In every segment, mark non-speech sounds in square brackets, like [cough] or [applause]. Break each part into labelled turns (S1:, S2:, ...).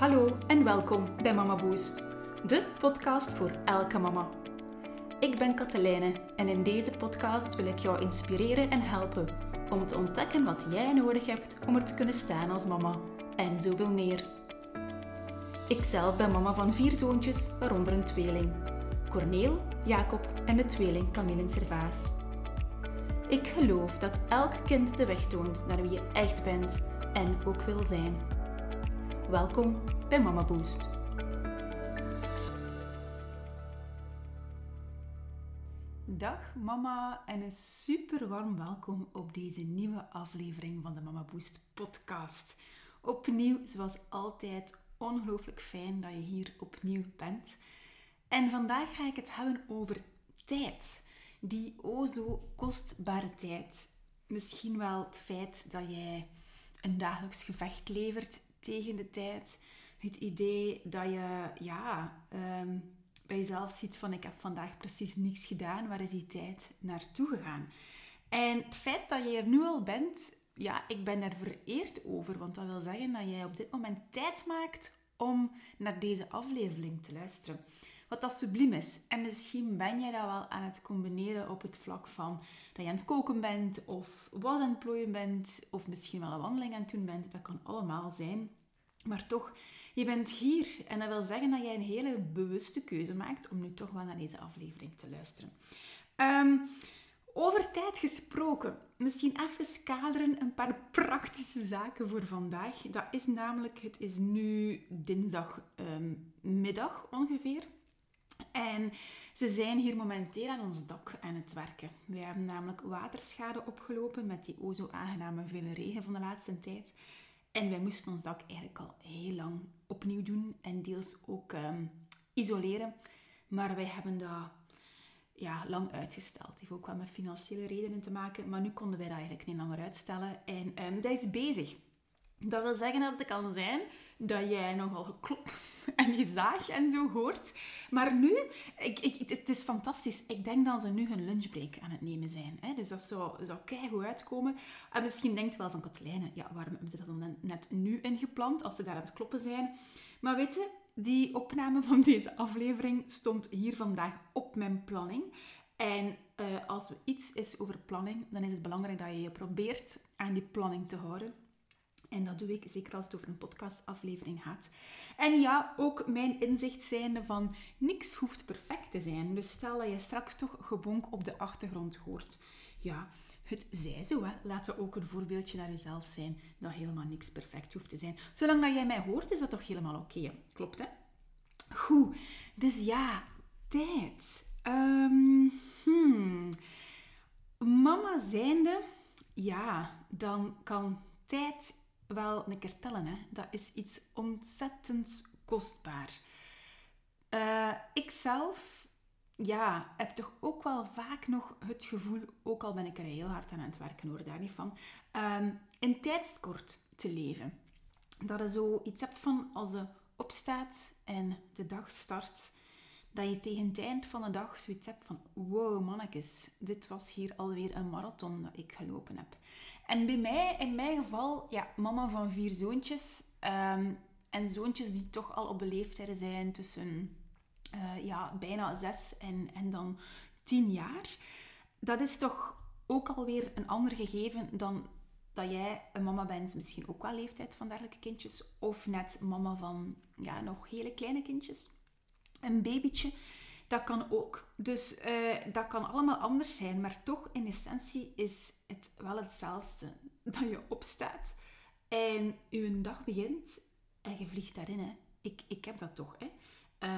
S1: Hallo en welkom bij Mama Boost, de podcast voor elke mama. Ik ben Katelijne en in deze podcast wil ik jou inspireren en helpen om te ontdekken wat jij nodig hebt om er te kunnen staan als mama en zoveel meer. Ikzelf ben mama van vier zoontjes, waaronder een tweeling. Corneel, Jacob en de tweeling Camille Servaas. Ik geloof dat elk kind de weg toont naar wie je echt bent en ook wil zijn. Welkom bij Mama Boost. Dag mama en een super warm welkom op deze nieuwe aflevering van de Mama Boost podcast. Opnieuw, zoals altijd, ongelooflijk fijn dat je hier opnieuw bent. En vandaag ga ik het hebben over tijd. Die o zo kostbare tijd. Misschien wel het feit dat jij een dagelijks gevecht levert tegen de tijd. Het idee dat je ja, um, bij jezelf ziet van ik heb vandaag precies niets gedaan. Waar is die tijd naartoe gegaan? En het feit dat je er nu al bent, ja, ik ben er vereerd over. Want dat wil zeggen dat jij op dit moment tijd maakt om naar deze aflevering te luisteren. Wat dat subliem is. En misschien ben jij dat wel aan het combineren op het vlak van dat je aan het koken bent, of was aan het plooien bent, of misschien wel een wandeling aan het doen bent. Dat kan allemaal zijn. Maar toch, je bent hier. En dat wil zeggen dat jij een hele bewuste keuze maakt om nu toch wel naar deze aflevering te luisteren. Um, over tijd gesproken, misschien even kaderen een paar praktische zaken voor vandaag. Dat is namelijk, het is nu dinsdagmiddag ongeveer. En ze zijn hier momenteel aan ons dak aan het werken. Wij hebben namelijk waterschade opgelopen met die o aangename vele regen van de laatste tijd. En wij moesten ons dak eigenlijk al heel lang opnieuw doen en deels ook um, isoleren. Maar wij hebben dat ja, lang uitgesteld. Het heeft ook wel met financiële redenen te maken, maar nu konden wij dat eigenlijk niet langer uitstellen. En um, dat is bezig. Dat wil zeggen dat het kan zijn dat jij nogal geklopt [laughs] en gezaag en zo hoort. Maar nu, ik, ik, het is fantastisch. Ik denk dat ze nu hun lunchbreak aan het nemen zijn. Hè? Dus dat zou, zou goed uitkomen. En misschien denkt wel van Katelijne, ja, waarom hebben ze dat dan net nu ingepland, als ze daar aan het kloppen zijn? Maar weet je, die opname [laughs] van deze aflevering stond hier vandaag op mijn planning. En uh, als er iets is over planning, dan is het belangrijk dat je je probeert aan die planning te houden. En dat doe ik zeker als het over een podcastaflevering gaat. En ja, ook mijn inzicht zijnde van niks hoeft perfect te zijn. Dus stel dat je straks toch gebonk op de achtergrond hoort. Ja, het zij zo. Hè. Laat er ook een voorbeeldje naar jezelf zijn dat helemaal niks perfect hoeft te zijn. Zolang dat jij mij hoort, is dat toch helemaal oké. Klopt, hè? Goed. Dus ja, tijd. Um. Mama zijnde, ja, dan kan tijd wel een keer tellen. Hè. Dat is iets ontzettend kostbaar. Uh, ik zelf ja, heb toch ook wel vaak nog het gevoel, ook al ben ik er heel hard aan het werken hoor, daar niet van, um, in tijdskort te leven. Dat je zo iets hebt van als je opstaat en de dag start, dat je tegen het eind van de dag zoiets hebt van wow mannetjes, dit was hier alweer een marathon dat ik gelopen heb. En bij mij, in mijn geval, ja, mama van vier zoontjes. Um, en zoontjes die toch al op de leeftijd zijn tussen uh, ja, bijna zes en, en dan tien jaar. Dat is toch ook alweer een ander gegeven dan dat jij een mama bent, misschien ook wel leeftijd van dergelijke kindjes, of net mama van ja, nog hele kleine kindjes. Een babytje, dat kan ook. Dus uh, dat kan allemaal anders zijn, maar toch in essentie is het wel hetzelfde. [laughs] Dat je opstaat en je dag begint en je vliegt daarin. Hè. Ik, ik heb dat toch. Hè.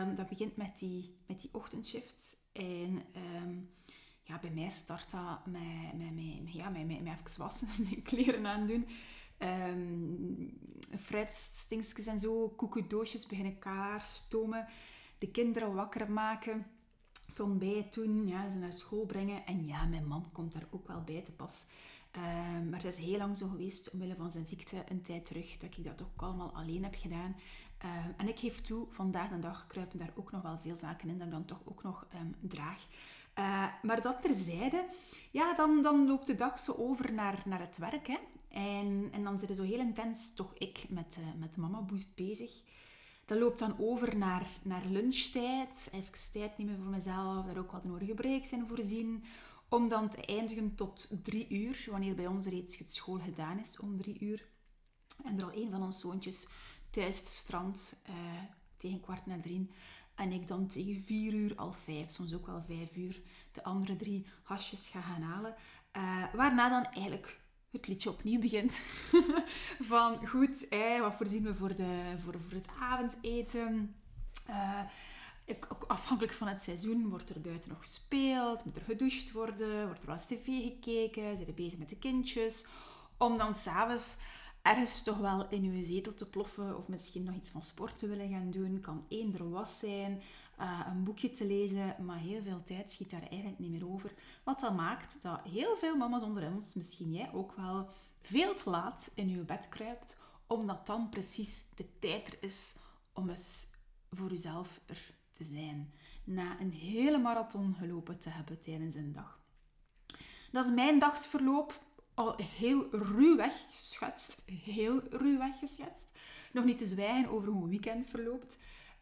S1: Um, dat begint met die, met die ochtendshift. En um, ja, bij mij start dat met, met, met, ja, met, met, met even wassen, [laughs] mijn kleren aandoen. Um, en zo, koekendoosjes beginnen klaar stomen de kinderen wakker maken, het ontbijt doen, ja, ze naar school brengen. En ja, mijn man komt daar ook wel bij te pas. Ehm, maar het is heel lang zo geweest, omwille van zijn ziekte, een tijd terug, dat ik dat ook allemaal alleen heb gedaan. Ehm, en ik geef toe, vandaag de dag kruipen daar ook nog wel veel zaken in dat ik dan toch ook nog um, draag. Maar dat terzijde, ja, dan, dan loopt de dag zo over naar, naar het werk. Hè. En, en dan zit er zo heel intens toch ik met, uh, met Mama Boost bezig. Dat loopt dan over naar, naar lunchtijd. Even tijd nemen voor mezelf. Daar ook wat nodige breaks in voorzien. Om dan te eindigen tot drie uur. Wanneer bij ons reeds het school gedaan is om drie uur. En er al een van ons zoontjes thuis strand uh, tegen kwart na drie. En ik dan tegen vier uur, al vijf, soms ook wel vijf uur, de andere drie hasjes ga gaan halen. Uh, waarna dan eigenlijk het liedje opnieuw begint. [laughs] van goed, wat voorzien we voor, de, voor, voor het avondeten? Uh, ik, afhankelijk van het seizoen wordt er buiten nog gespeeld, moet er gedoucht worden, wordt er wel eens tv gekeken, zijn er bezig met de kindjes. Om dan s'avonds ergens toch wel in uw zetel te ploffen of misschien nog iets van sport te willen gaan doen. Kan eender was zijn, uh, een boekje te lezen, maar heel veel tijd schiet daar eigenlijk niet meer over. Wat dat maakt dat heel veel mama's onder ons, misschien jij ook wel, veel te laat in uw bed kruipt, omdat dan precies de tijd er is om eens voor uzelf er te zijn. Na een hele marathon gelopen te hebben tijdens een dag. Dat is mijn dagsverloop al heel ruwweg geschetst. Heel ruwweg geschetst. Nog niet te zwijgen over hoe een weekend verloopt.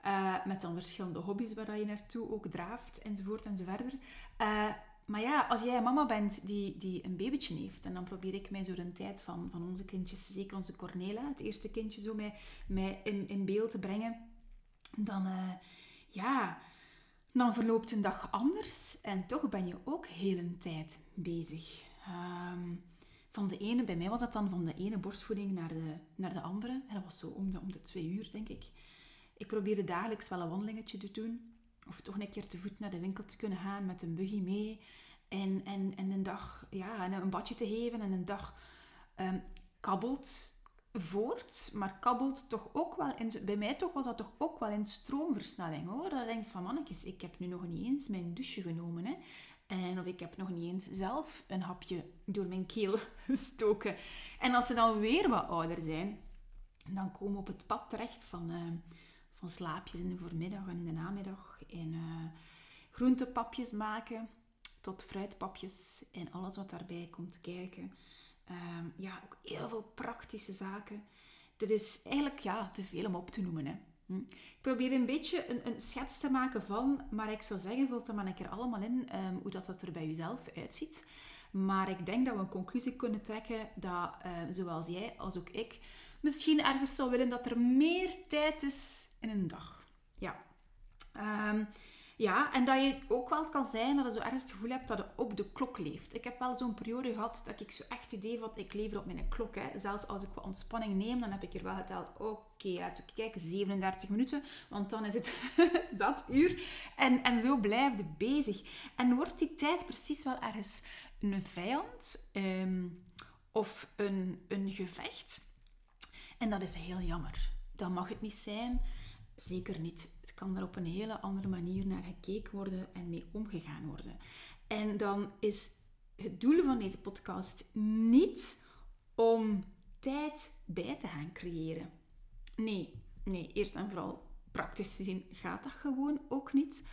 S1: Uh, met dan verschillende hobby's waar je naartoe ook draaft, enzovoort en zo verder. Uh, maar ja, als jij mama bent die, die een babytje heeft, en dan probeer ik mij zo de tijd van, van onze kindjes, zeker onze Cornela, het eerste kindje, zo mij, mij in, in beeld te brengen, dan, uh, ja, dan verloopt een dag anders en toch ben je ook heel een tijd bezig. Um, van de ene, bij mij was dat dan van de ene borstvoeding naar de, naar de andere. En dat was zo om de, om de twee uur, denk ik. Ik probeerde dagelijks wel een wandelingetje te doen. Of toch een keer te voet naar de winkel te kunnen gaan met een buggy mee. En, en, en een dag ja, een badje te geven. En een dag um, kabbelt voort. Maar kabbelt toch ook wel... In, bij mij toch was dat toch ook wel in stroomversnelling, hoor. Dat denk van, mannetjes, ik heb nu nog niet eens mijn douche genomen, hè. En of ik heb nog niet eens zelf een hapje door mijn keel [laughs] gestoken. En als ze dan weer wat ouder zijn, dan komen we op het pad terecht van, uh, van slaapjes in de voormiddag en in de namiddag. En uh, groentepapjes maken tot fruitpapjes en alles wat daarbij komt kijken. Uh, ja, ook heel veel praktische zaken. Dat is eigenlijk ja, te veel om op te noemen. Hè. Hm. Ik probeer een beetje een, een, schets te maken van, maar ik zou zeggen, vult er maar allemaal in um, hoe dat, dat er bij jezelf uitziet. Maar ik denk dat we een conclusie kunnen trekken dat, uh, zowel jij als ook ik, misschien ergens zou willen dat er meer tijd is in een dag. Ja. Um, ja, en dat je ook wel kan zijn dat je zo ergens het gevoel hebt dat je op de klok leeft. Ik heb wel zo'n periode gehad dat ik zo echt het idee had, ik leef op mijn klok. Hè. Zelfs als ik wat ontspanning neem, dan heb ik er wel geteld, oké, okay, kijken, 37 minuten, want dan is het [laughs] dat uur. En, en zo blijf je bezig. En wordt die tijd precies wel ergens een vijand um, of een, een gevecht? En dat is heel jammer. Dat mag het niet zijn. Zeker niet kan er op een hele andere manier naar gekeken worden en mee omgegaan worden. En dan is het doel van deze podcast niet om tijd bij te gaan creëren. Nee, nee, eerst en vooral praktisch gezien gaat dat gewoon ook niet.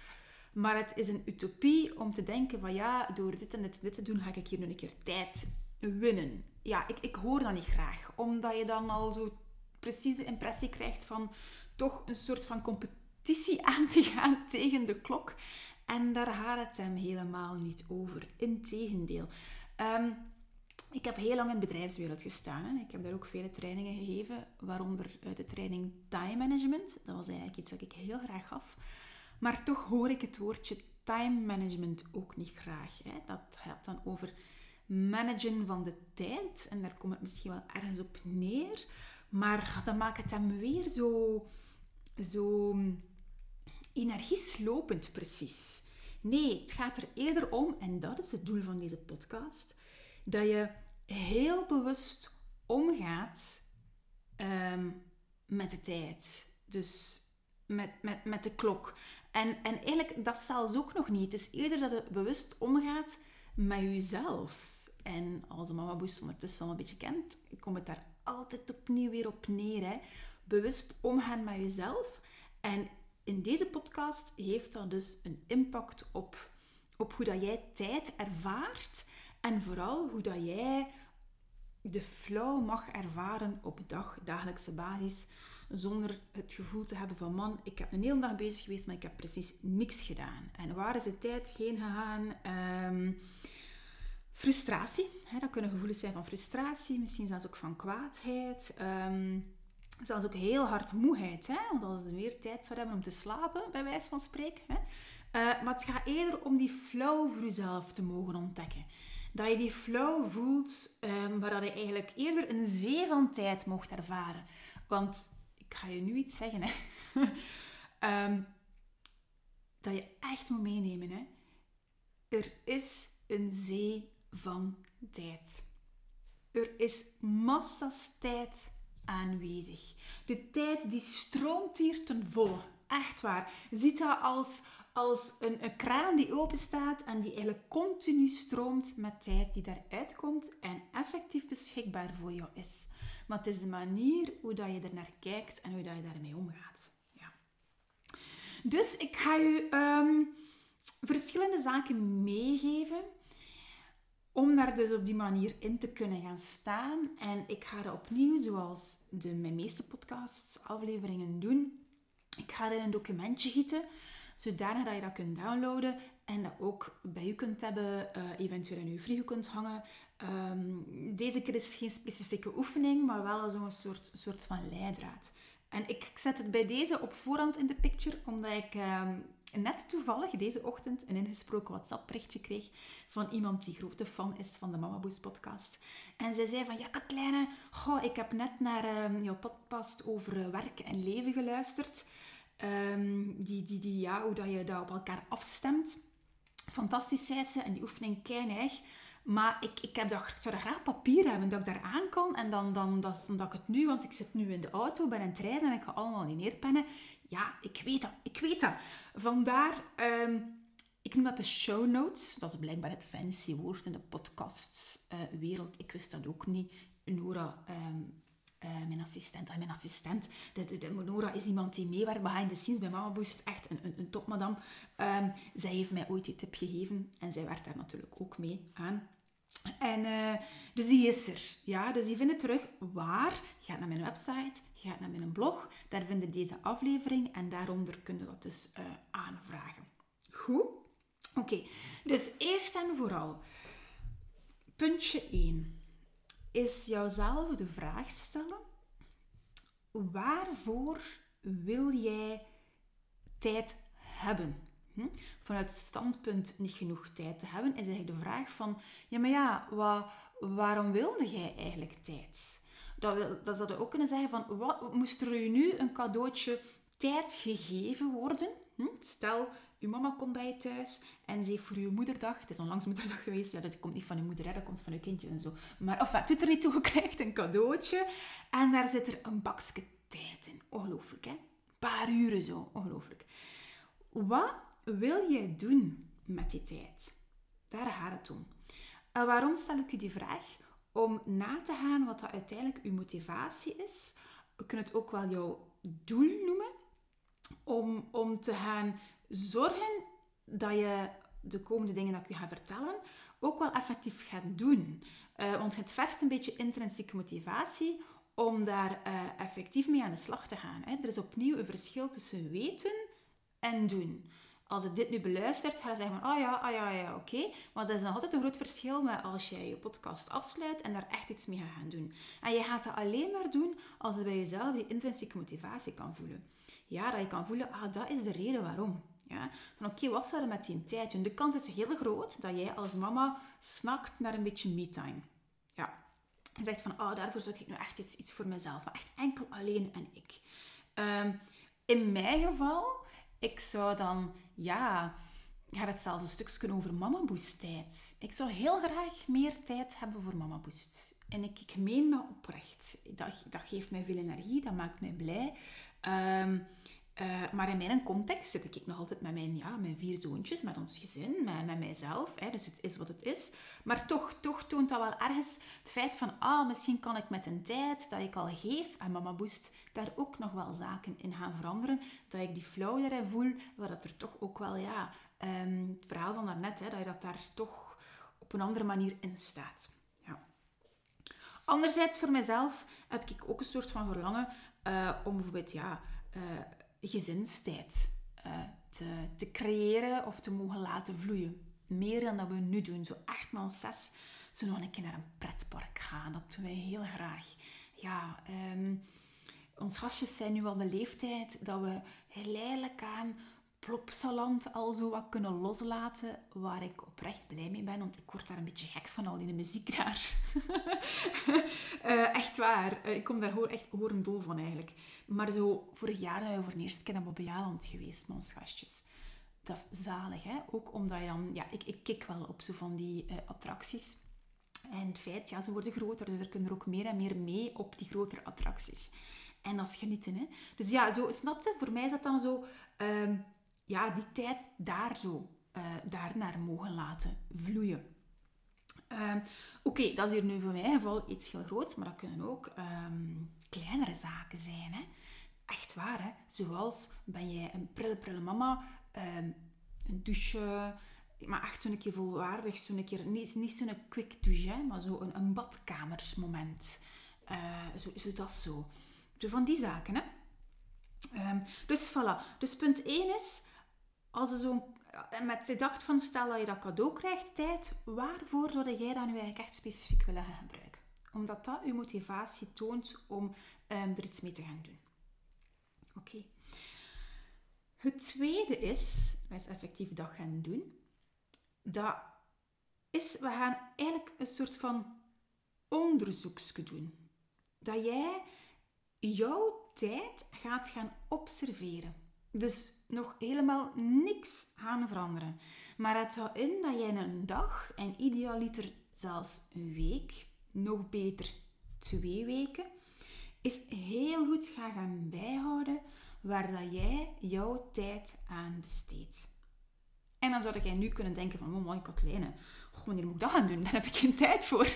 S1: Maar het is een utopie om te denken van ja, door dit en dit, dit te doen ga ik hier nu een keer tijd winnen. Ja, ik, ik hoor dat niet graag. Omdat je dan al zo precies de impressie krijgt van toch een soort van competitie [laughs] aan te gaan tegen de klok. En daar gaat het hem helemaal niet over. Integendeel. Um, ik heb heel lang in de bedrijfswereld gestaan. Hè. Ik heb daar ook vele trainingen gegeven, waaronder eh, de training time management. Dat was eigenlijk iets dat ik heel graag gaf. Maar toch hoor ik het woordje time management ook niet graag. Hè. Dat gaat dan over managen van de tijd. En daar komt het misschien wel ergens op neer. Maar dan maakt het hem weer zo, zo energieslopend precies. Nee, het gaat er eerder om, en dat is het doel van deze podcast, dat je heel bewust omgaat um, met de tijd. Dus met, met, met de klok. En, en eigenlijk, dat zelfs ook nog niet. Het is eerder dat je bewust omgaat met jezelf. En als de mama Boes ondertussen al een beetje kent, kom het daar altijd opnieuw weer op neer. Hè. Bewust omgaan met jezelf. En in deze podcast heeft dat dus een impact op, op hoe dat jij tijd ervaart en vooral hoe dat jij de flow mag ervaren op dag, dagelijkse basis, zonder het gevoel te hebben van man, ik heb een hele dag bezig geweest, maar ik heb precies niks gedaan. En waar is de tijd heen gegaan? Ehm, frustratie, hè, dat kunnen gevoelens zijn van frustratie, misschien zelfs ook van kwaadheid. Um, zelfs ook heel hard moeheid. Hè? Want als je meer tijd zou hebben om te slapen, bij wijze van spreken. Hè? Uh, maar het gaat eerder om die flow voor jezelf te mogen ontdekken. Dat je die flow voelt, um, waar je eigenlijk eerder een zee van tijd mocht ervaren. Want ik ga je nu iets zeggen, hè. um, [laughs] dat je echt moet meenemen. Hè. Er is een zee van tijd. Er is massa's tijd aanwezig. De tijd die stroomt hier ten volle. Echt waar. Ziet dat als, als een, kraan die open staat en die eigenlijk continu stroomt met tijd die daaruit komt en effectief beschikbaar voor jou is. Maar het is de manier hoe dat je er naar kijkt en hoe dat je daarmee omgaat. Ja. Dus ik ga je ehm, verschillende zaken meegeven om daar dus op die manier in te kunnen gaan staan. En ik ga dat opnieuw, zoals de, mijn meeste podcasts, afleveringen doen. Ik ga in een documentje gieten, zodanig dat je dat kunt downloaden en dat ook bij je kunt hebben, uh, eventueel in je frigo kunt hangen. Um, deze keer is geen specifieke oefening, maar wel zo'n soort, soort van leidraad. En ik zet het bij deze op voorhand in de picture, omdat ik um, net toevallig deze ochtend een ingesproken WhatsApp-berichtje kreeg van iemand die grote fan is van de Mama podcast. En zij zei van, ja Katlijne, ik heb net naar um, jouw podcast over uh, werk en leven geluisterd. Um, die, die, die, ja, hoe dat je dat op elkaar afstemt. Fantastisch, zei ze. En die oefening keinig. Maar ik, ik, heb dat, ik zou dat graag papier hebben, dat ik daar aan kan. En dan, dan, dat, dat ik het nu, want ik zit nu in de auto, ben aan het rijden en ik ga allemaal niet neerpennen. Ja, ik weet dat, ik weet dat. Vandaar, um, ik noem dat de show notes. Dat is blijkbaar het fancy woord in de podcastwereld. Ik wist dat ook niet. Nora, um, uh, mijn assistent, uh, mijn assistent, de, de, de, Nora is iemand die meewerkt behind the scenes bij Mama Boost. Echt een, een, een topmadam. Um, zij heeft mij ooit die tip gegeven en zij werkt daar natuurlijk ook mee aan. En uh, dus die is er. Ja, dus die vinden terug waar. Je gaat naar mijn website, je gaat naar mijn blog. Daar vind je deze aflevering en daaronder kun je dat dus uh, aanvragen. Goed? Oké, dus eerst en vooral. Puntje 1 is jouzelf de vraag stellen: waarvoor wil jij tijd hebben? Hm? Vanuit het standpunt niet genoeg tijd te hebben, is eigenlijk de vraag van, ja maar ja, waarom wilde jij eigenlijk tijd? Dat, dat zou je ook kunnen zeggen van, wat, moest er u nu een cadeautje tijd gegeven worden? Hm? Stel, uw mama komt bij je thuis en ze heeft voor uw moederdag, het is onlangs moederdag geweest, ja, dat komt niet van uw moeder, hè, dat komt van uw kindje en zo. Maar enfin, het doet er niet toe, [laughs] krijgt een cadeautje en daar zit er een bakje tijd in. Ongelooflijk, hè? Een paar uren zo, ongelooflijk. Wat wil jij doen met die tijd? Daar gaat het om. En waarom stel ik u die vraag? Om na te gaan wat dat uiteindelijk uw motivatie is. We kunnen het ook wel jouw doel noemen. Om, om te gaan zorgen dat je de komende dingen dat ik u ga vertellen ook wel effectief gaat doen. Uh, want het vergt een beetje intrinsieke motivatie om daar uh, effectief mee aan de slag te gaan. Hè. Er is opnieuw een verschil tussen weten en doen als ik dit nu beluistert, ga je zeggen van, oh ja, oh ja, ja, oké. Maar dat is nog altijd een groot verschil met als jij je podcast afsluit en daar echt iets mee gaat gaan doen. En je gaat dat alleen maar doen als je bij jezelf die intrinsieke motivatie kan voelen. Ja, dat je kan voelen, ah, dat is de reden waarom. Ja? Van oké, wat zou je met die tijd doen? De kans is heel groot dat jij als mama snakt naar een beetje me-time. Ja. En zegt van, oh, daarvoor zoek ik nu echt iets, iets voor mezelf. Maar echt enkel alleen en ik. Um, in mijn geval ik zou dan, ja, gaat het zelfs een stukje over Mama Boost tijd. Ik zou heel graag meer tijd hebben voor Mama Boost. En ik, ik meen dat oprecht. Dat, dat geeft mij veel energie, dat maakt mij blij. Um, uh, maar in mijn context zit ik nog altijd met mijn, ja, mijn vier zoontjes, met ons gezin, met, met mijzelf. Hè, dus het is wat het is. Maar toch, toch toont dat wel ergens het feit van, ah, misschien kan ik met een tijd dat ik al geef aan Mama Boost, daar ook nog wel zaken in gaan veranderen. Dat ik die flow voel, waar dat er toch ook wel, ja, um, het verhaal van daarnet, hè, dat je dat daar toch op een andere manier in staat. Ja. Anderzijds, voor mezelf heb ik ook een soort van verlangen uh, om bijvoorbeeld ja, uh, gezinstijd uh, te, te creëren of te mogen laten vloeien. Meer dan dat we nu doen. Zo acht maal zes, zo nog een keer naar een pretpark gaan. Dat doen wij heel graag. Ja, um, ons gastjes zijn nu al de leeftijd dat we geleidelijk aan Plopsaland al zo wat kunnen loslaten, waar ik oprecht blij mee ben, want ik word daar een beetje gek van, al die muziek daar. uh, [laughs] echt waar, uh, ik kom daar gewoon echt horendol van eigenlijk. Maar zo, vorig jaar zijn we voor de eerste keer naar Bobbejaanland geweest met ons gastjes. Dat is zalig, hè? Ook omdat je dan... Ja, ik, ik kik wel op zo van die uh, attracties. En het feit, ja, ze worden groter, dus er kunnen er ook meer en meer mee op die grotere attracties. En dat is genieten, hè. Dus ja, zo, snapte? Voor mij is dat dan zo... Um, ja, die tijd daar zo, uh, daar naar mogen laten vloeien. Uh, Oké, dat is hier nu voor mijn geval iets heel groots, maar dat kunnen ook um, kleinere zaken zijn. Hè? Echt waar, hè? Zoals ben jij een prille, prille mama, um, een douche, maar echt zo'n keer volwaardig, zo'n keer, niet, niet zo'n quick douche, hè, maar zo een, een badkamersmoment. Uh, zo, zo dat zo. Van die zaken, hè? Dus voilà. Dus punt 1 is, als je zo met de dacht van stel dat je dat cadeau krijgt, tijd, waarvoor zou jij dat nu eigenlijk echt specifiek willen gaan gebruiken? Omdat dat je motivatie toont om um, er iets mee te gaan doen. Oké. Het tweede is, dat is effectief dat gaan doen, dat is, we gaan eigenlijk een soort van onderzoeksje doen. Dat jij jouw tijd gaat gaan observeren. Dus nog helemaal niks gaan veranderen. Maar het houdt in dat jij een dag, en idealiter zelfs een week, nog beter twee weken, is heel goed gaan, gaan bijhouden waar dat jij jouw tijd aan besteedt. En dan zou jij nu kunnen denken van, oh man, Katlijne, wanneer moet ik dat gaan doen? Daar heb ik geen tijd voor.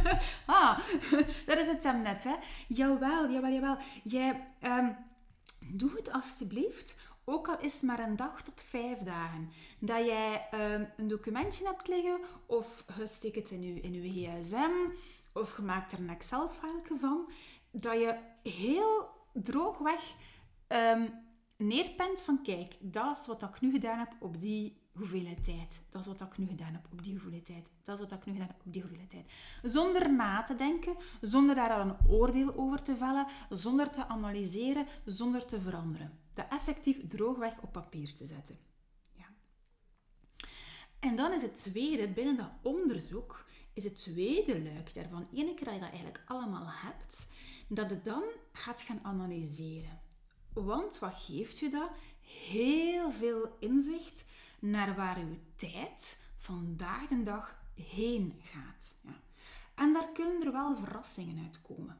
S1: [laughs] ah, [laughs] dat is het dan net, hè. Jawel, jawel, jawel. Jij, um, doe het alsjeblieft ook al is het maar een dag tot vijf dagen, dat jij uh, een documentje hebt liggen of je steekt het in je, in je gsm of je maakt er een Excel-file van, dat je heel droogweg um, neerpent van kijk, dat is wat ik nu gedaan heb op die hoeveelheid tijd. Dat is wat ik nu gedaan heb op die hoeveelheid tijd. Dat is wat ik nu gedaan heb op die hoeveelheid tijd. Zonder na te denken, zonder daar een oordeel over te vellen, zonder te analyseren, zonder te veranderen dat effectief droogweg op papier te zetten. Ja. En dan is het tweede, binnen dat onderzoek, is het tweede luik daarvan, ene keer dat je dat eigenlijk allemaal hebt, dat je dan gaat gaan analyseren. Want wat geeft je dat? Heel veel inzicht naar waar je tijd vandaag de dag heen gaat. Ja. En daar kunnen er wel verrassingen uitkomen.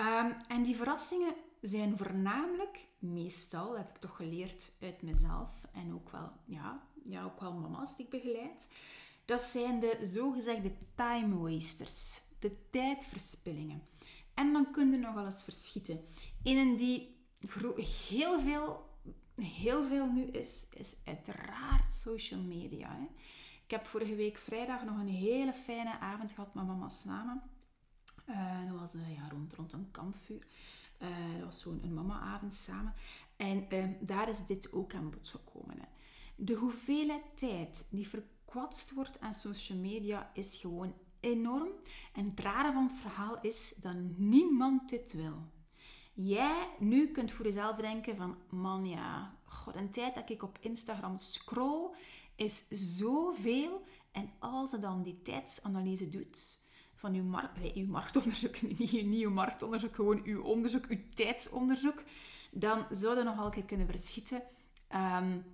S1: Um, en die verrassingen zijn voornamelijk, meestal, heb ik toch geleerd uit mezelf en ook wel, ja, ja, ook wel mama's die ik begeleid, dat zijn de zogezegde time wasters, de tijdverspillingen. En dan kun je nog wel eens verschieten. Een die heel veel, heel veel nu is, is uiteraard social media. Hè. Ik heb vorige week vrijdag nog een hele fijne avond gehad met mama samen. Uh, dat was uh, ja, rond, rond een kampvuur. Uh, dat was zo'n mama-avond samen. En uh, daar is dit ook aan bod gekomen. Hè. De hoeveelheid tijd die verkwatst wordt aan social media is gewoon enorm. En het rare van het verhaal is dat niemand dit wil. Jij nu kunt voor jezelf denken van, man ja, god, een tijd dat ik op Instagram scroll is zoveel. En als je dan die tijdsanalyse doet, van uw, uw marktonderzoek, [laughs] niet, uw marktonderzoek, gewoon uw onderzoek, uw tijdsonderzoek, dan zou je nogal kunnen verschieten um,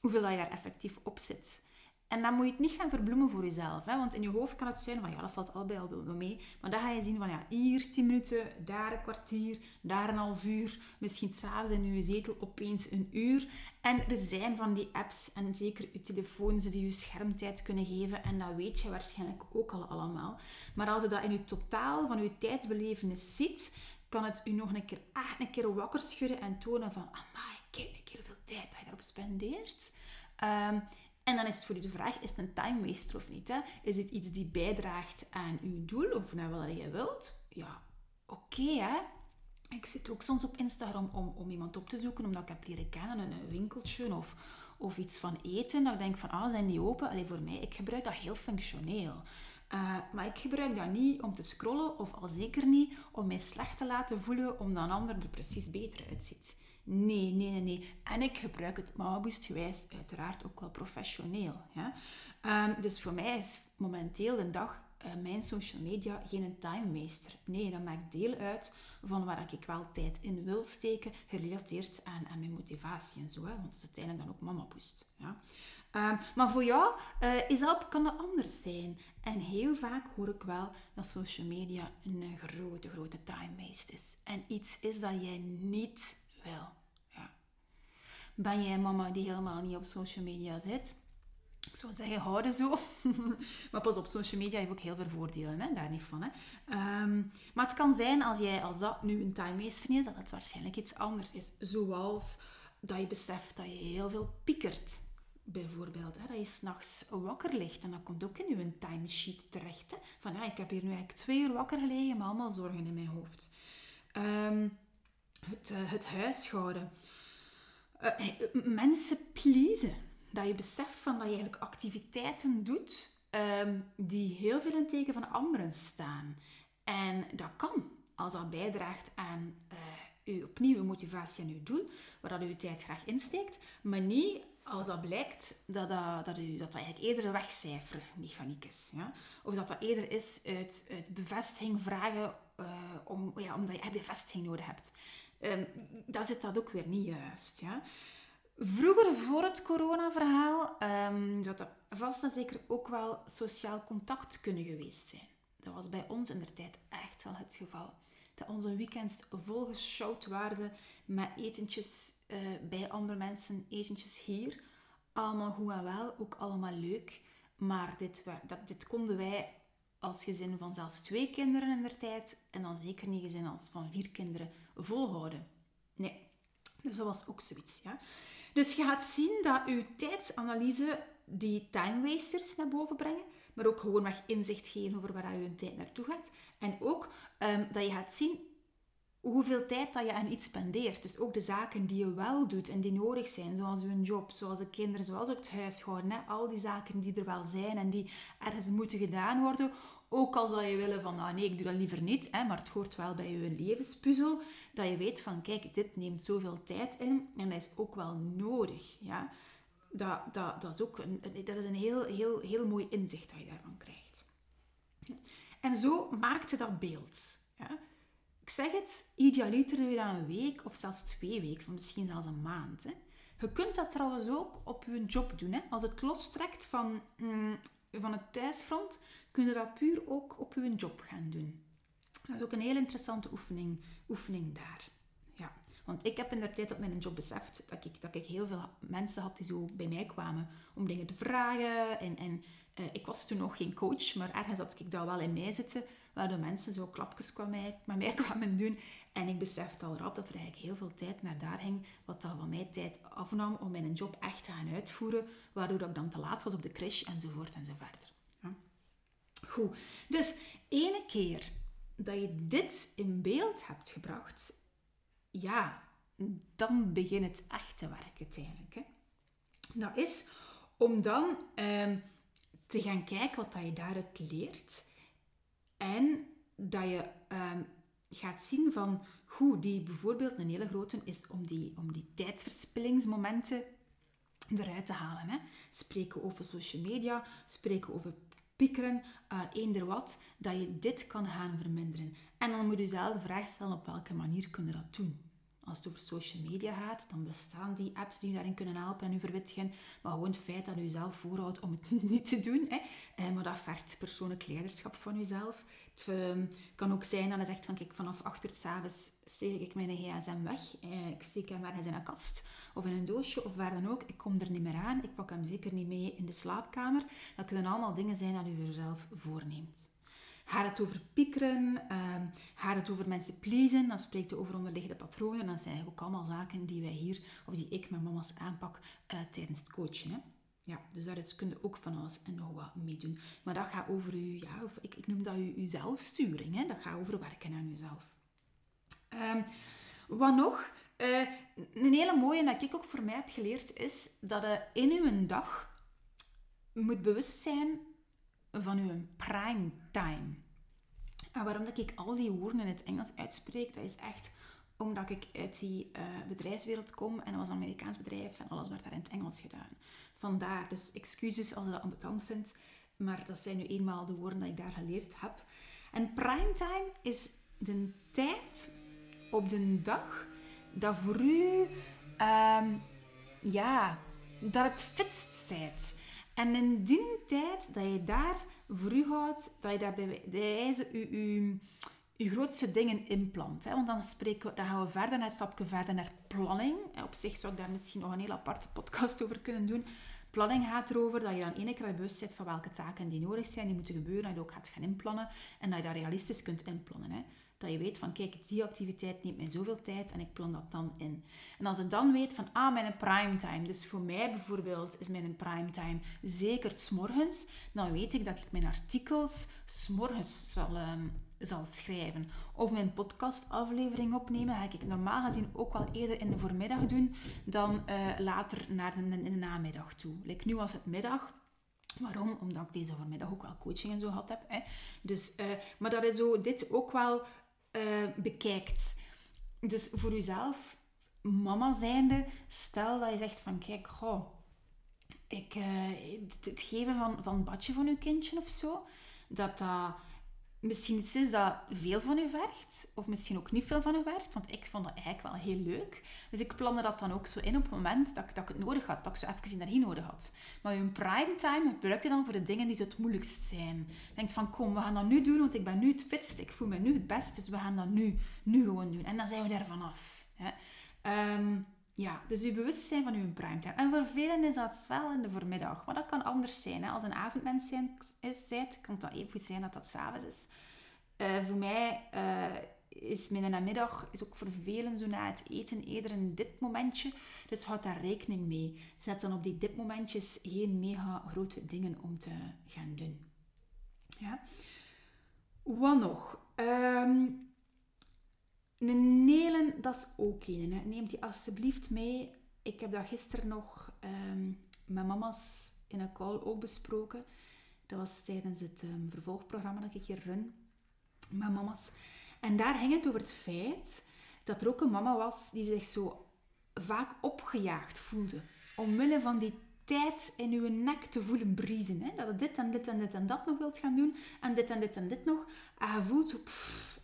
S1: hoeveel dat je daar effectief op zit. En dan moet je het niet gaan verbloemen voor jezelf. Hè? Want in je hoofd kan het zijn van ja, dat valt al bij al mee. Maar dan ga je zien van ja, hier 10 minuten, daar een kwartier, daar een half uur. Misschien s'avonds in je zetel opeens een uur. En er zijn van die apps en zeker je telefoons die je schermtijd kunnen geven. En dat weet je waarschijnlijk ook al allemaal. Maar als je dat in je totaal van je tijdsbelevenis ziet, kan het u nog een keer, ah, een keer wakker schudden en tonen van, amai, kijk een keer hoeveel tijd dat je daarop spendeert. Um, En dan is het voor u de vraag, is het een time waster of niet? Hè? Is het iets die bijdraagt aan uw doel of naar wat je wilt? Ja, oké hè. Ik zit ook soms op Instagram om, om iemand op te zoeken, omdat ik heb leren kennen, een winkeltje of, of iets van eten. Dat ik denk van, ah, zijn die open? Alleen voor mij, ik gebruik dat heel functioneel. Uh, maar ik gebruik dat niet om te scrollen, of al zeker niet om mij slecht te laten voelen, omdat een ander er precies beter uitziet. Nee, nee, nee, nee. En ik gebruik het gewijs uiteraard ook wel professioneel. Ja? Um, dus voor mij is momenteel de dag uh, mijn social media geen timemeester. Nee, dat maakt deel uit van waar ik wel tijd in wil steken, gerelateerd aan, aan mijn motivatie en zo. Want het is uiteindelijk dan ook mama poest. Ja? Um, maar voor jou uh, is dat, kan dat anders zijn. En heel vaak hoor ik wel dat social media een grote, grote time waste is. En iets is dat jij niet wil. Ben jij mama die helemaal niet op social media zit? Ik zou zeggen, houden zo. [laughs] maar pas op, social media heeft ook heel veel voordelen, hè? daar niet van. Hè? Um, maar het kan zijn, als, jij, als dat nu een time waster is, dat het waarschijnlijk iets anders is. Zoals dat je beseft dat je heel veel piekert bijvoorbeeld, hè, dat je s'nachts wakker ligt. En dat komt ook in je timesheet terecht. Hè, van ja, ik heb hier nu eigenlijk twee uur wakker gelegen met allemaal zorgen in mijn hoofd. Ehm, het, uh, het huishouden. Uh, mensen pleasen. Dat je beseft van dat je eigenlijk activiteiten doet um, die heel veel in teken van anderen staan. En dat kan als dat bijdraagt aan uh, uw, opnieuw uw motivatie en uw doel, waar dat u uw tijd graag insteekt, maar niet als dat blijkt dat dat, dat, u, dat, eigenlijk eerder een wegcijfermechaniek is. Ja? Of dat dat eerder is uit, uit bevestiging vragen om, ja, omdat je echt bevestiging nodig hebt. Um, zit dat ook weer niet juist. Ja? Vroeger, voor het corona-verhaal, um, zou dat vast en zeker ook wel sociaal contact kunnen geweest zijn. Dat was bij ons in de tijd echt wel het geval dat onze weekends volgeschouwd waren met etentjes uh, bij andere mensen, etentjes hier. Allemaal goed en wel, ook allemaal leuk. Maar dit, dat, dit konden wij als gezin van zelfs twee kinderen in de tijd en dan zeker niet gezin als van vier kinderen volhouden. Nee, dus dat was ook zoiets. Ja? Dus je gaat zien dat uw tijdsanalyse die time wasters naar boven brengen, maar ook gewoon mag inzicht geven over waar je tijd naartoe gaat. En ook um, dat je gaat zien hoeveel tijd dat je aan iets spendeert. Dus ook de zaken die je wel doet en die nodig zijn, zoals je job, zoals de kinderen, zoals ook het huishouden. Hè? Al die zaken die er wel zijn en die ergens moeten gedaan worden. Ook al zou je willen van, ah nee, ik doe dat liever niet, hè, maar het hoort wel bij je levenspuzzel. Dat je weet van, kijk, dit neemt zoveel tijd in en dat is ook wel nodig. Ja? Dat, dat, dat is ook een, dat is een heel, heel, heel mooi inzicht dat je daarvan krijgt. En zo maakt je dat beeld. Ik zeg het, idealiter je dat een week of zelfs twee weken, of misschien zelfs een maand. Hè. Je kunt dat trouwens ook op je job doen. Hè. Als het lostrekt van, mm, van het thuisfront, kun je dat puur ook op je job gaan doen. Dat is ook een heel interessante oefening, oefening daar. Ja. Want ik heb in de tijd op mijn job beseft dat ik, dat ik heel veel mensen had die zo bij mij kwamen om dingen te vragen. En, en uh, ik was toen nog geen coach, maar ergens had ik dat wel in mij zitten waardoor mensen zo klapjes met mij, met mij [laughs] kwamen doen. En ik besefte al rap dat er eigenlijk heel veel tijd naar daar ging, wat dan van mij tijd afnam om mijn job echt te gaan uitvoeren, waardoor ik dan te laat was op de crash enzovoort enzovoort. Ja. Goed, dus ene keer dat je dit in beeld hebt gebracht, ja, dan begint het echt te werken uiteindelijk. Hè. Dat is om dan ehm, te gaan kijken wat dat je daaruit leert en dat je ehm, gaat zien van hoe die bijvoorbeeld een hele grote is om die, om die tijdverspillingsmomenten eruit te halen. Hè. Spreken over social media, spreken over piekeren, uh, eender wat, dat je dit kan gaan verminderen. En dan moet je zelf de vraag stellen op welke manier kun je dat doen. Als het over social media gaat, dan bestaan die apps die je daarin kunnen helpen en u verwittigen. Maar gewoon het feit dat u zelf voorhoudt om het [laughs] niet te doen. Hè. Eh, maar dat vergt persoonlijk leiderschap van uzelf. Het ehm, kan ook zijn dat je zegt van kijk, vanaf achter het s'avonds steek ik mijn gsm weg. Eh, ik steek hem ergens in een kast of in een doosje of waar dan ook. Ik kom er niet meer aan. Ik pak hem zeker niet mee in de slaapkamer. Dat kunnen allemaal dingen zijn dat u jezelf voorneemt. Gaat het over piekeren? Uh, gaat het over mensen pleasen? Dan spreekt het over onderliggende patronen. Dat zijn ook allemaal zaken die wij hier, of die ik met mama's aanpak uh, tijdens het coachen. Hè? Ja, dus daar is, kun je ook van alles en nog wat mee doen. Maar dat gaat over je, ja, of ik, ik noem dat je, je zelfsturing. Hè? Dat gaat over werken aan jezelf. Um, wat nog? Uh, een hele mooie dat ik ook voor mij heb geleerd is dat je in uw dag moet bewust zijn van uw prime time. Waarom dat ik al die woorden in het Engels uitspreek, dat is echt omdat ik uit die uh, bedrijfswereld kom en dat was een Amerikaans bedrijf en alles werd daar in het Engels gedaan. Vandaar, dus excuses als je dat ambetant vindt, maar dat zijn nu eenmaal de woorden die ik daar geleerd heb. En primetime is de tijd op de dag dat voor u, um, ja, dat het fitst zijt. En in die tijd dat je daar voor u houdt, dat je daar bij wijze je, je, grootste dingen inplant. Hè? Want dan, spreken we, dan gaan we verder naar stapje verder naar planning. Op zich zou ik daar misschien nog een heel aparte podcast over kunnen doen. Planning gaat erover dat je dan één keer bewust bent van welke taken die nodig zijn, die moeten gebeuren, dat je ook gaat gaan inplannen en dat je dat realistisch kunt inplannen. Hè? Dat je weet van, kijk, die activiteit neemt mij zoveel tijd en ik plan dat dan in. En als je dan weet van, ah, mijn primetime. Dus voor mij bijvoorbeeld is mijn primetime zeker s'morgens. Dan weet ik dat ik mijn artikels s'morgens zal, ehm, zal schrijven. Of mijn podcastaflevering opnemen. Ga ik normaal gezien ook wel eerder in de voormiddag doen dan uh, later naar de, in de namiddag toe. Like nu was het middag. Waarom? Omdat ik deze voormiddag ook wel coaching en zo gehad heb. Hè. Dus, uh, maar dat is zo, dit ook wel uh, bekijkt. Dus voor jezelf, mama zijnde, stel dat je zegt van kijk, goh, ik, uh, het geven van, van badje van je kindje of zo, dat dat misschien iets is dat veel van u vergt, of misschien ook niet veel van u vergt, want ik vond dat eigenlijk wel heel leuk. Dus ik plande dat dan ook zo in op het moment dat ik, dat het nodig had, dat ik zo even energie nodig had. Maar uw prime time gebruik je dan voor de dingen die het moeilijkst zijn. Denk van, kom, we gaan dat nu doen, want ik ben nu het fitst, ik voel me nu het best, dus we gaan dat nu, nu gewoon doen. En dan zijn we daar vanaf. Hè. Um, ja, dus je bewustzijn van je primetime. En voor velen is dat wel in de voormiddag. Maar dat kan anders zijn. Hè. Als een avondmens zijn, is, kan dat even zijn dat dat s'avonds is. Uh, voor mij uh, is midden namiddag is ook voor velen zo na het eten eerder een dipmomentje. Dus houd daar rekening mee. Zet dan op die dipmomentjes geen mega grote dingen om te gaan doen. Ja. Wat nog? Um, een nelen, dat is ook een. Neem die alsjeblieft mee. Ik heb dat gisteren nog um, met mama's in een call ook besproken. Dat was tijdens het um, vervolgprogramma dat ik hier run met mama's. En daar ging het over het feit dat er ook een mama was die zich zo vaak opgejaagd voelde. Omwille van die tijd in uw nek te voelen briezen. Hè? Dat je dit en dit en dit en dat nog wilt gaan doen. En dit en dit en dit nog. En je voelt zo...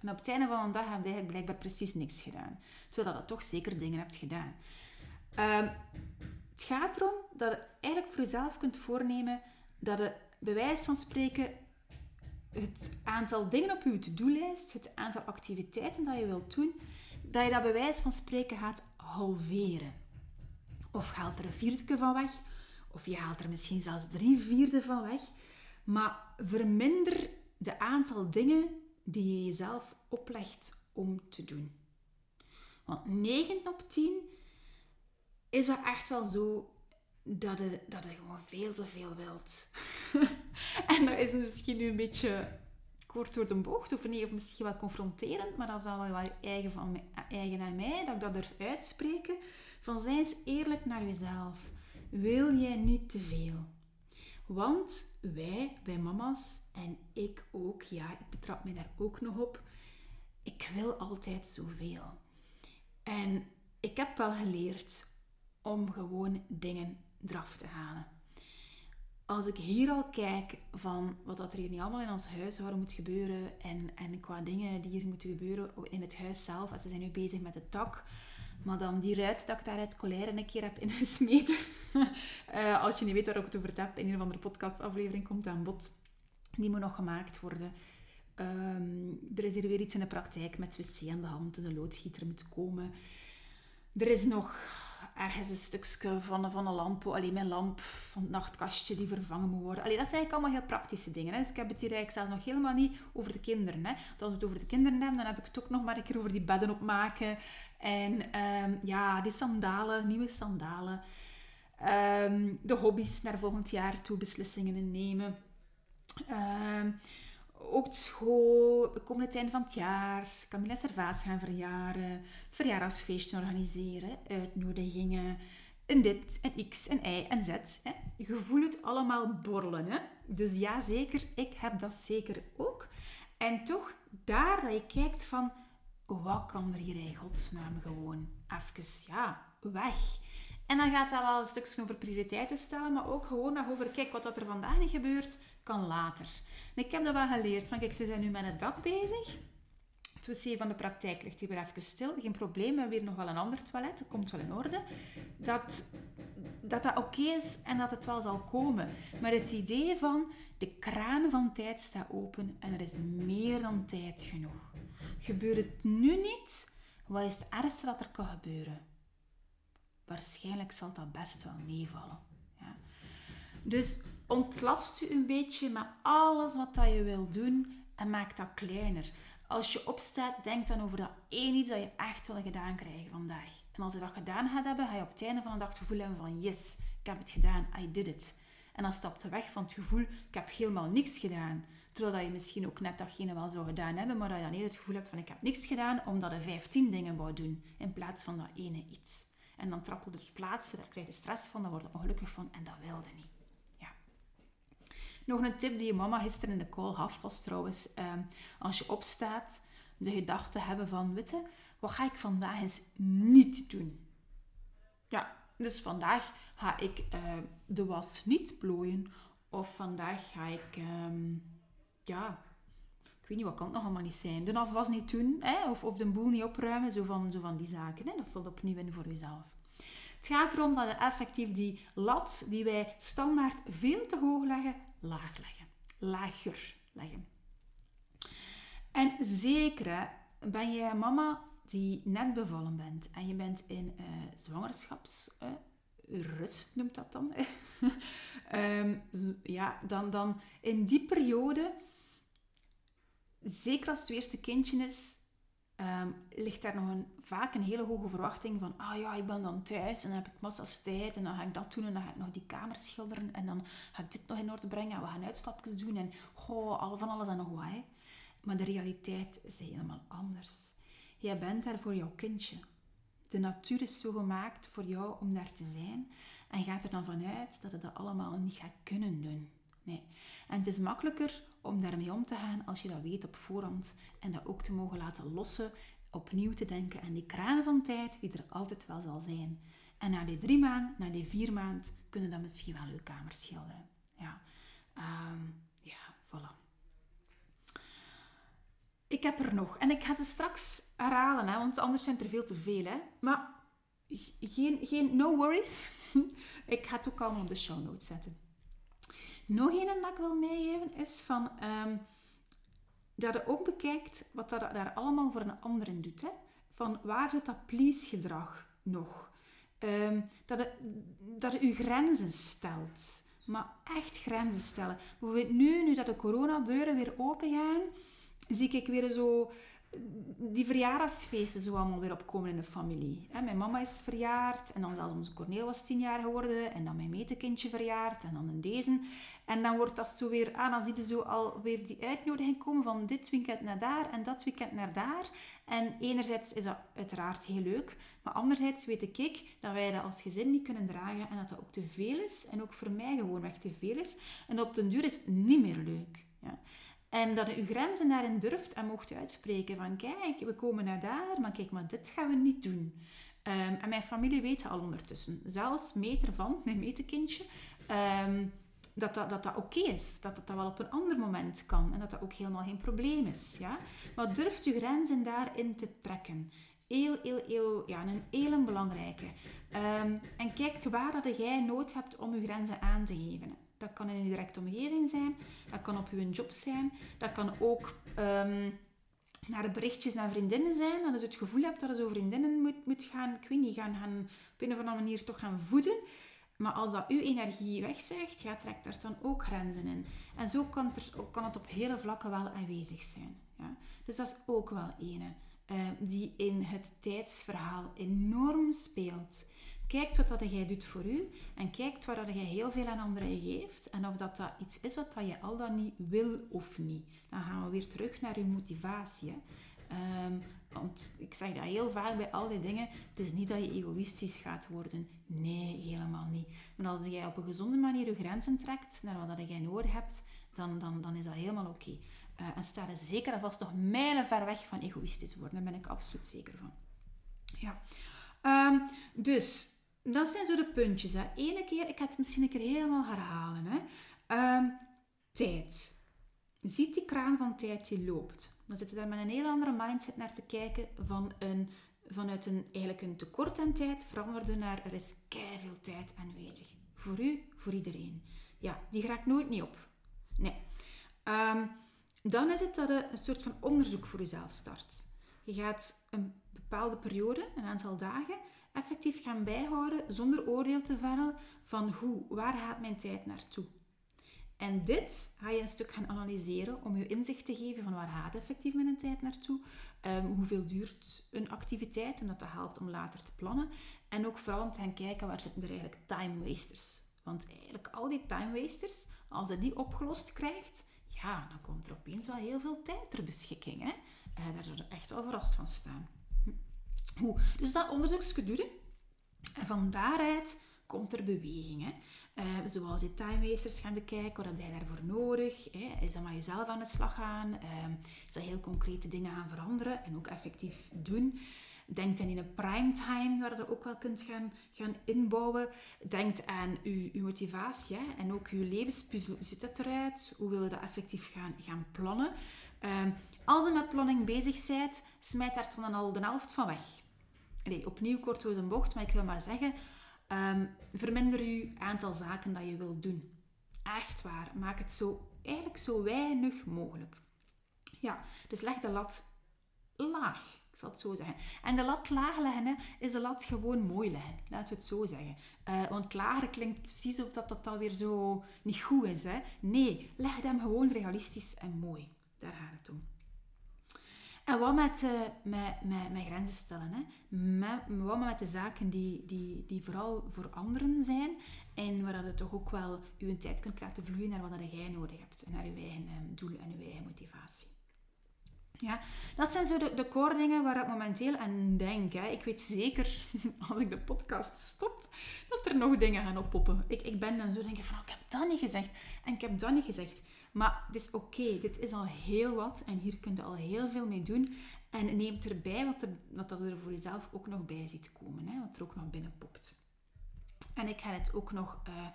S1: en op het einde van de dag heb je eigenlijk blijkbaar precies niks gedaan. Terwijl je toch zeker dingen hebt gedaan. Ehm, het gaat erom dat je eigenlijk voor jezelf kunt voornemen dat je bij wijze van spreken het aantal dingen op je to-do-lijst, het aantal activiteiten dat je wilt doen, dat je dat bij wijze van spreken gaat halveren. Of haalt er een vierde van weg, of je haalt er misschien zelfs drie vierde van weg. Maar verminder de aantal dingen die je jezelf oplegt om te doen. Want 9 op 10 is dat echt wel zo dat je, dat je gewoon veel te veel wilt. [laughs] en dat is misschien nu een beetje kort door de bocht, of niet, of misschien wel confronterend, maar dat is wel wel eigen, van, eigen aan mij, dat ik dat durf uitspreken. Van zijn eens eerlijk naar jezelf wil jij niet te veel. Want wij, bij mama's, en ik ook, ja, ik betrap me daar ook nog op, ik wil altijd zoveel. En ik heb wel geleerd om gewoon dingen eraf te halen. Als ik hier al kijk van wat er hier niet allemaal in ons huishouden moet gebeuren en, en qua dingen die hier moeten gebeuren in het huis zelf, we zijn nu bezig met het dak, maar dan die ruit dat ik daar uit colère een keer heb ingesmeten. uh, [laughs] als je niet weet waar ik het over heb, in een of andere podcastaflevering komt aan bod. Die moet nog gemaakt worden. Um, er is hier weer iets in de praktijk met wc aan de hand. De loodgieter moet komen. Er is nog ergens een stukje van, van een lamp, alleen mijn lamp van het nachtkastje die vervangen moet worden. Allee, dat zijn eigenlijk allemaal heel praktische dingen. Hè. Dus ik heb het hier eigenlijk zelfs nog helemaal niet over de kinderen. Hè. Als we het over de kinderen hebben, dan heb ik het ook nog maar een keer over die bedden opmaken. En um, ja, die sandalen, nieuwe sandalen. Ehm, de hobby's naar volgend jaar toe beslissingen nemen. Ehm, ook school, de komende einde van het jaar. Camilla Servaas gaan verjaren. Het verjaardagsfeestje organiseren. Uitnodigingen. Een dit, een x, een y, en z. Hè. Je voelt het allemaal borrelen. Hè? Dus ja, zeker. Ik heb dat zeker ook. En toch, daar dat je kijkt van... Wat kan er hier in godsnaam gewoon even, ja, weg. En dan gaat dat wel een stukje over prioriteiten stellen, maar ook gewoon nog over, kijk, wat dat er vandaag niet gebeurt, kan later. En ik heb dat wel geleerd, van kijk, ze zijn nu met het dak bezig. Het wc van de praktijk ligt hier weer even stil. Geen probleem, we hebben weer nog wel een ander toilet, dat komt wel in orde. Dat dat, dat oké is en dat het wel zal komen. Maar het idee van, de kraan van tijd staat open en er is meer dan tijd genoeg. Gebeurt het nu niet, wat is het ergste dat er kan gebeuren? Waarschijnlijk zal dat best wel meevallen. Ja. Dus ontlast u een beetje met alles wat dat je wil doen en maak dat kleiner. Als je opstaat, denk dan over dat één iets dat je echt wil gedaan krijgen vandaag. En als je dat gedaan gaat hebben, ga je op het einde van de dag het gevoel hebben van yes, ik heb het gedaan, I did it. En dan stapt je weg van het gevoel, ik heb helemaal niks gedaan. Terwijl dat je misschien ook net datgene wel zou gedaan hebben, maar dat je dan eerder het gevoel hebt van ik heb niks gedaan, omdat je 15 dingen wou doen, in plaats van dat ene iets. En dan trappelt het plaatsen, daar krijg je stress van, daar word je ongelukkig van en dat wilde niet. Nog een tip die je mama gisteren in de call gaf was trouwens, ehm, als je opstaat, de gedachte hebben van, witte, wat ga ik vandaag eens niet doen? Ja, dus vandaag ga ik uh, de was niet plooien. Of vandaag ga ik, um, ja, ik weet niet, wat kan het nog allemaal niet zijn? De afwas niet doen, hè? Of, of de boel niet opruimen, zo van, zo van die zaken. Hè? Dat valt opnieuw in voor jezelf. Het gaat erom dat effectief die lat die wij standaard veel te hoog leggen, laag leggen. Lager leggen. En zeker ben je mama die net bevallen bent en je bent in uh, zwangerschapsrust, uh, noemt dat dan. [laughs] um, ja, dan, dan in die periode, zeker als het eerste kindje is, um, ligt daar nog een, vaak een hele hoge verwachting van, ah ja, ik ben dan thuis en dan heb ik massa's tijd en dan ga ik dat doen en dan ga ik nog die kamer schilderen en dan ga ik dit nog in orde brengen en we gaan uitstapjes doen en goh, al van alles en nog wat. Maar de realiteit is helemaal anders. Jij bent daar voor jouw kindje. De natuur is zo gemaakt voor jou om daar te zijn. En gaat er dan vanuit dat je dat allemaal niet gaat kunnen doen. Nee. En het is makkelijker om daarmee om te gaan als je dat weet op voorhand. En dat ook te mogen laten lossen. Opnieuw te denken aan die kranen van tijd die er altijd wel zal zijn. En na die drie maanden, na die vier maanden, kunnen dan misschien wel je kamer schilderen. Ja, um, ja voilà. Ik heb er nog. En ik ga ze straks herhalen, hè, want anders zijn er veel te veel. Hè. Maar geen, geen no worries. [laughs] ik ga het ook allemaal op de show notes zetten. Nog een dat ik wil meegeven is van... Um, dat je ook bekijkt wat dat daar allemaal voor een ander doet. Hè. Van waar zit dat please-gedrag nog? Um, dat, je, dat grenzen stelt. Maar echt grenzen stellen. Bijvoorbeeld nu, nu dat de coronadeuren weer open gaan zie ik weer zo die verjaardagsfeesten zo allemaal weer opkomen in de familie. Mijn mama is verjaard en dan zelfs onze Corneel was tien jaar geworden en dan mijn metekindje verjaard en dan in deze. En dan wordt dat zo weer aan, dan zie je zo alweer die uitnodiging komen van dit weekend naar daar en dat weekend naar daar. En enerzijds is dat uiteraard heel leuk, maar anderzijds weet ik dat wij dat als gezin niet kunnen dragen en dat dat ook te veel is en ook voor mij gewoon weg te veel is. En op den duur is het niet meer leuk. Ja. En dat je je grenzen daarin durft en mocht uitspreken van kijk, we komen naar daar, maar kijk, maar dit gaan we niet doen. Um, en mijn familie weet al ondertussen, zelfs meter van, mijn metekindje, um, dat dat, dat, dat oké is. Dat dat, dat wel op een ander moment kan. En dat dat ook helemaal geen probleem is. Ja? Maar durft je grenzen daarin te trekken. Heel, heel, heel, ja, een heel belangrijke. Um, en kijk waar dat jij nood hebt om je grenzen aan te geven. Dat kan in je directe omgeving zijn, dat kan op je job zijn, dat kan ook um, naar berichtjes naar vriendinnen zijn. Dat je het gevoel hebt dat je zo vriendinnen moet, moet gaan, ik weet niet, gaan, gaan op een of andere manier toch gaan voeden. Maar als dat uw energie wegzuigt, ja, trekt daar dan ook grenzen in. En zo kan het, kan het op hele vlakken wel aanwezig zijn. Ja. Dus dat is ook wel ene uh, die in het tijdsverhaal enorm speelt. Kijkt wat dat jij doet voor u en kijkt waar dat jij heel veel aan anderen geeft en of dat, dat iets is wat dat je al dan niet wil of niet. Dan gaan we weer terug naar je motivatie. Um, want ik zeg dat heel vaak bij al die dingen. Het is niet dat je egoïstisch gaat worden. Nee, helemaal niet. Maar als jij op een gezonde manier je grenzen trekt naar wat jij nodig hebt, dan, dan, dan is dat helemaal oké. Uh, en sta er zeker en vast nog mijlen ver weg van egoïstisch worden. Daar ben ik absoluut zeker van. Ja. Um, dus, dat zijn zo de puntjes. Hè. Keer, ik ga het misschien een keer helemaal herhalen. Hè. Um, tijd. Ziet die kraan van tijd die loopt. Dan zit je daar met een heel andere mindset naar te kijken van een, vanuit een, eigenlijk een tekort aan tijd veranderde naar er is veel tijd aanwezig. Voor u, voor iedereen. Ja, die raakt nooit niet op. Nee. Um, dan is het dat je een soort van onderzoek voor jezelf start. Je gaat een bepaalde periode, een aantal dagen, effectief gaan bijhouden zonder oordeel te vellen van hoe, waar gaat mijn tijd naartoe? En dit ga je een stuk gaan analyseren om je inzicht te geven van waar gaat effectief mijn tijd naartoe, um, hoeveel duurt een activiteit en dat dat helpt om later te plannen. En ook vooral om te gaan kijken waar zitten er eigenlijk time wasters. Want eigenlijk al die time wasters, als je die opgelost krijgt, ja, dan komt er opeens wel heel veel tijd ter beschikking. Hè? Uh, daar zou je echt wel verrast van staan. Hoe? Dus dat onderzoekje doen. En van daaruit komt er beweging. Hè? Uh, zoals je time wasters gaan bekijken, wat heb jij daarvoor nodig? Hè? Is dat maar jezelf aan de slag gaan? Uh, is dat heel concrete dingen gaan veranderen en ook effectief doen? Denk dan in een primetime, waar je ook wel kunt gaan, gaan inbouwen. Denk aan je, motivatie hè? en ook je levenspuzzel. Hoe ziet dat eruit? Hoe wil je dat effectief gaan, gaan plannen? Uh, als je met planning bezig bent, smijt daar dan al de helft van weg. Opnieuw kort door de bocht, maar ik wil maar zeggen, um, verminder je aantal zaken dat je wilt doen. Echt waar, maak het zo, eigenlijk zo weinig mogelijk. Ja, dus leg de lat laag. Ik zal het zo zeggen. En de lat laag leggen, is de lat gewoon mooi leggen. Laten we het zo zeggen. Uh, want lager klinkt precies of dat, dat dan weer zo niet goed is. Hè. Nee, leg hem gewoon realistisch en mooi. Daar gaat het om. En wat met, uh, met, grenzen stellen. Hè? Met, wat met de zaken die, die, die vooral voor anderen zijn. En waar je toch ook wel je tijd kunt laten vloeien naar wat jij nodig hebt. En naar je eigen um, doel en je eigen motivatie. Ja, dat zijn zo de, de core dingen waar ik momenteel aan denk. Hè. Ik weet zeker, [laughs] als ik de podcast stop, dat er nog dingen gaan oppoppen. Ik, ik ben dan zo denken van, oh, ik heb dat niet gezegd. En ik heb dat niet gezegd. Maar het is oké, dit is al heel wat en hier kun je al heel veel mee doen. En neem erbij wat er, wat er voor jezelf ook nog bij ziet komen, hè, wat er ook nog binnen popt. En ik ga het ook nog uh,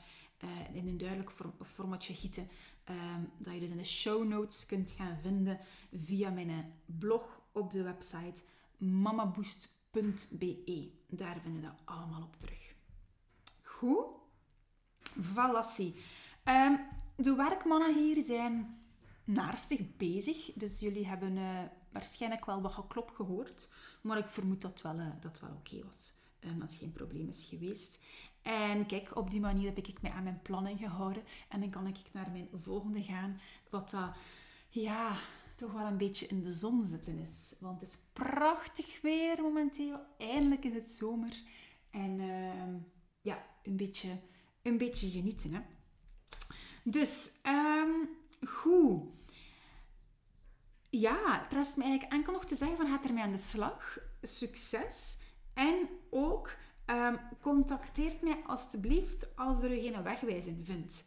S1: uh, in een duidelijk formatje gieten, uh, dat je dus in de show notes kunt gaan vinden via mijn blog op de website mamaboost.be. Daar vind je dat allemaal op terug. Goed? Valassie. Um, de werkmannen hier zijn naarstig bezig. Dus jullie hebben uh, waarschijnlijk wel wat geklop gehoord. Maar ik vermoed dat wel, uh, dat wel oké was. Um, dat het geen probleem is geweest. En kijk, op die manier heb ik mij aan mijn planning gehouden. En dan kan ik naar mijn volgende gaan. Wat dat, ja, toch wel een beetje in de zon zitten is. Want het is prachtig weer momenteel. Eindelijk is het zomer. En uh, ja, een beetje, een beetje genieten, hè. Dus, um, goed. Ja, het rest me eigenlijk enkel nog te zeggen van gaat ermee aan de slag. Succes. En ook um, contacteert mij alstublieft als er geen wegwijzing vindt.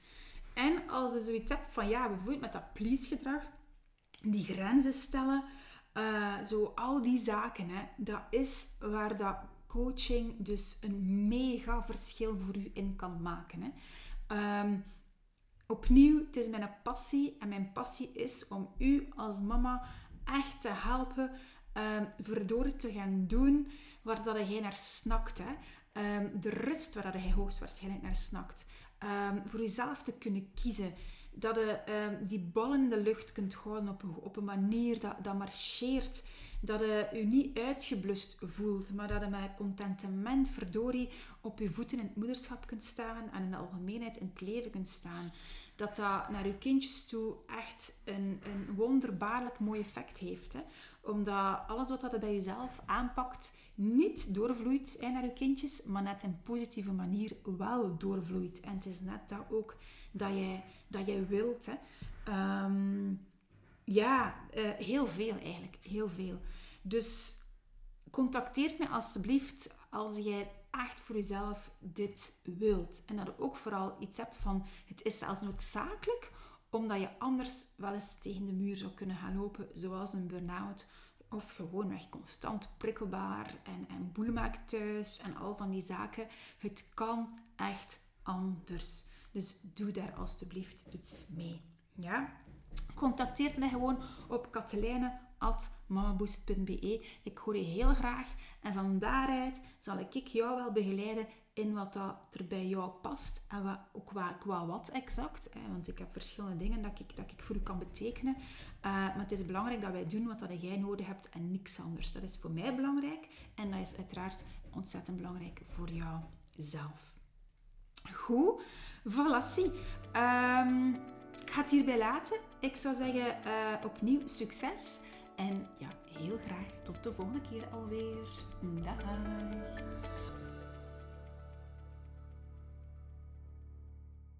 S1: En als je zoiets hebt van ja, bijvoorbeeld met dat please-gedrag, die grenzen stellen, uh, zo al die zaken, hè, dat is waar dat coaching dus een mega verschil voor u in kan maken. Hè. Um, Opnieuw, het is mijn passie en mijn passie is om u als mama echt te helpen um, verdorie te gaan doen waar dat jij naar snakt. Hè. Um, de rust waar dat jij hoogstwaarschijnlijk naar snakt. Um, voor jezelf te kunnen kiezen. Dat je die bal in de lucht kunt houden op, op een manier dat, dat marcheert. Dat je je niet uitgeblust voelt, maar dat je met contentement verdorie op je voeten in het moederschap kunt staan en in de algemeenheid in het leven kunt staan dat dat naar je kindjes toe echt een, een wonderbaarlijk mooi effect heeft. Hè? Omdat alles wat je bij jezelf aanpakt, niet doorvloeit naar je kindjes, maar net een positieve manier wel doorvloeit. En het is net dat ook dat jij, dat jij wilt. Hè. Ehm, ja, uh, heel veel eigenlijk. Heel veel. Dus contacteer me alstublieft als jij echt voor jezelf dit wilt. En dat je ook vooral iets hebt van het is zelfs noodzakelijk omdat je anders wel eens tegen de muur zou kunnen gaan lopen, zoals een burn-out of gewoonweg constant prikkelbaar en, en maakt thuis en al van die zaken. Het kan echt anders. Dus doe daar alstublieft iets mee. Ja? Contacteer mij gewoon op katelijne.mamaboost.be. Ik hoor je heel graag. En van daaruit zal ik jou wel begeleiden in wat dat er bij jou past. En wat, qua, qua wat exact. Hè? Want ik heb verschillende dingen dat ik, dat ik voor u kan betekenen. Uh, maar het is belangrijk dat wij doen wat dat jij nodig hebt en niks anders. Dat is voor mij belangrijk. En dat is uiteraard ontzettend belangrijk voor jou zelf. Goed. Voilà. Um, ik ga het hierbij laten. Ik zou zeggen, uh, opnieuw succes. En ja, heel graag tot de volgende keer alweer. Dag.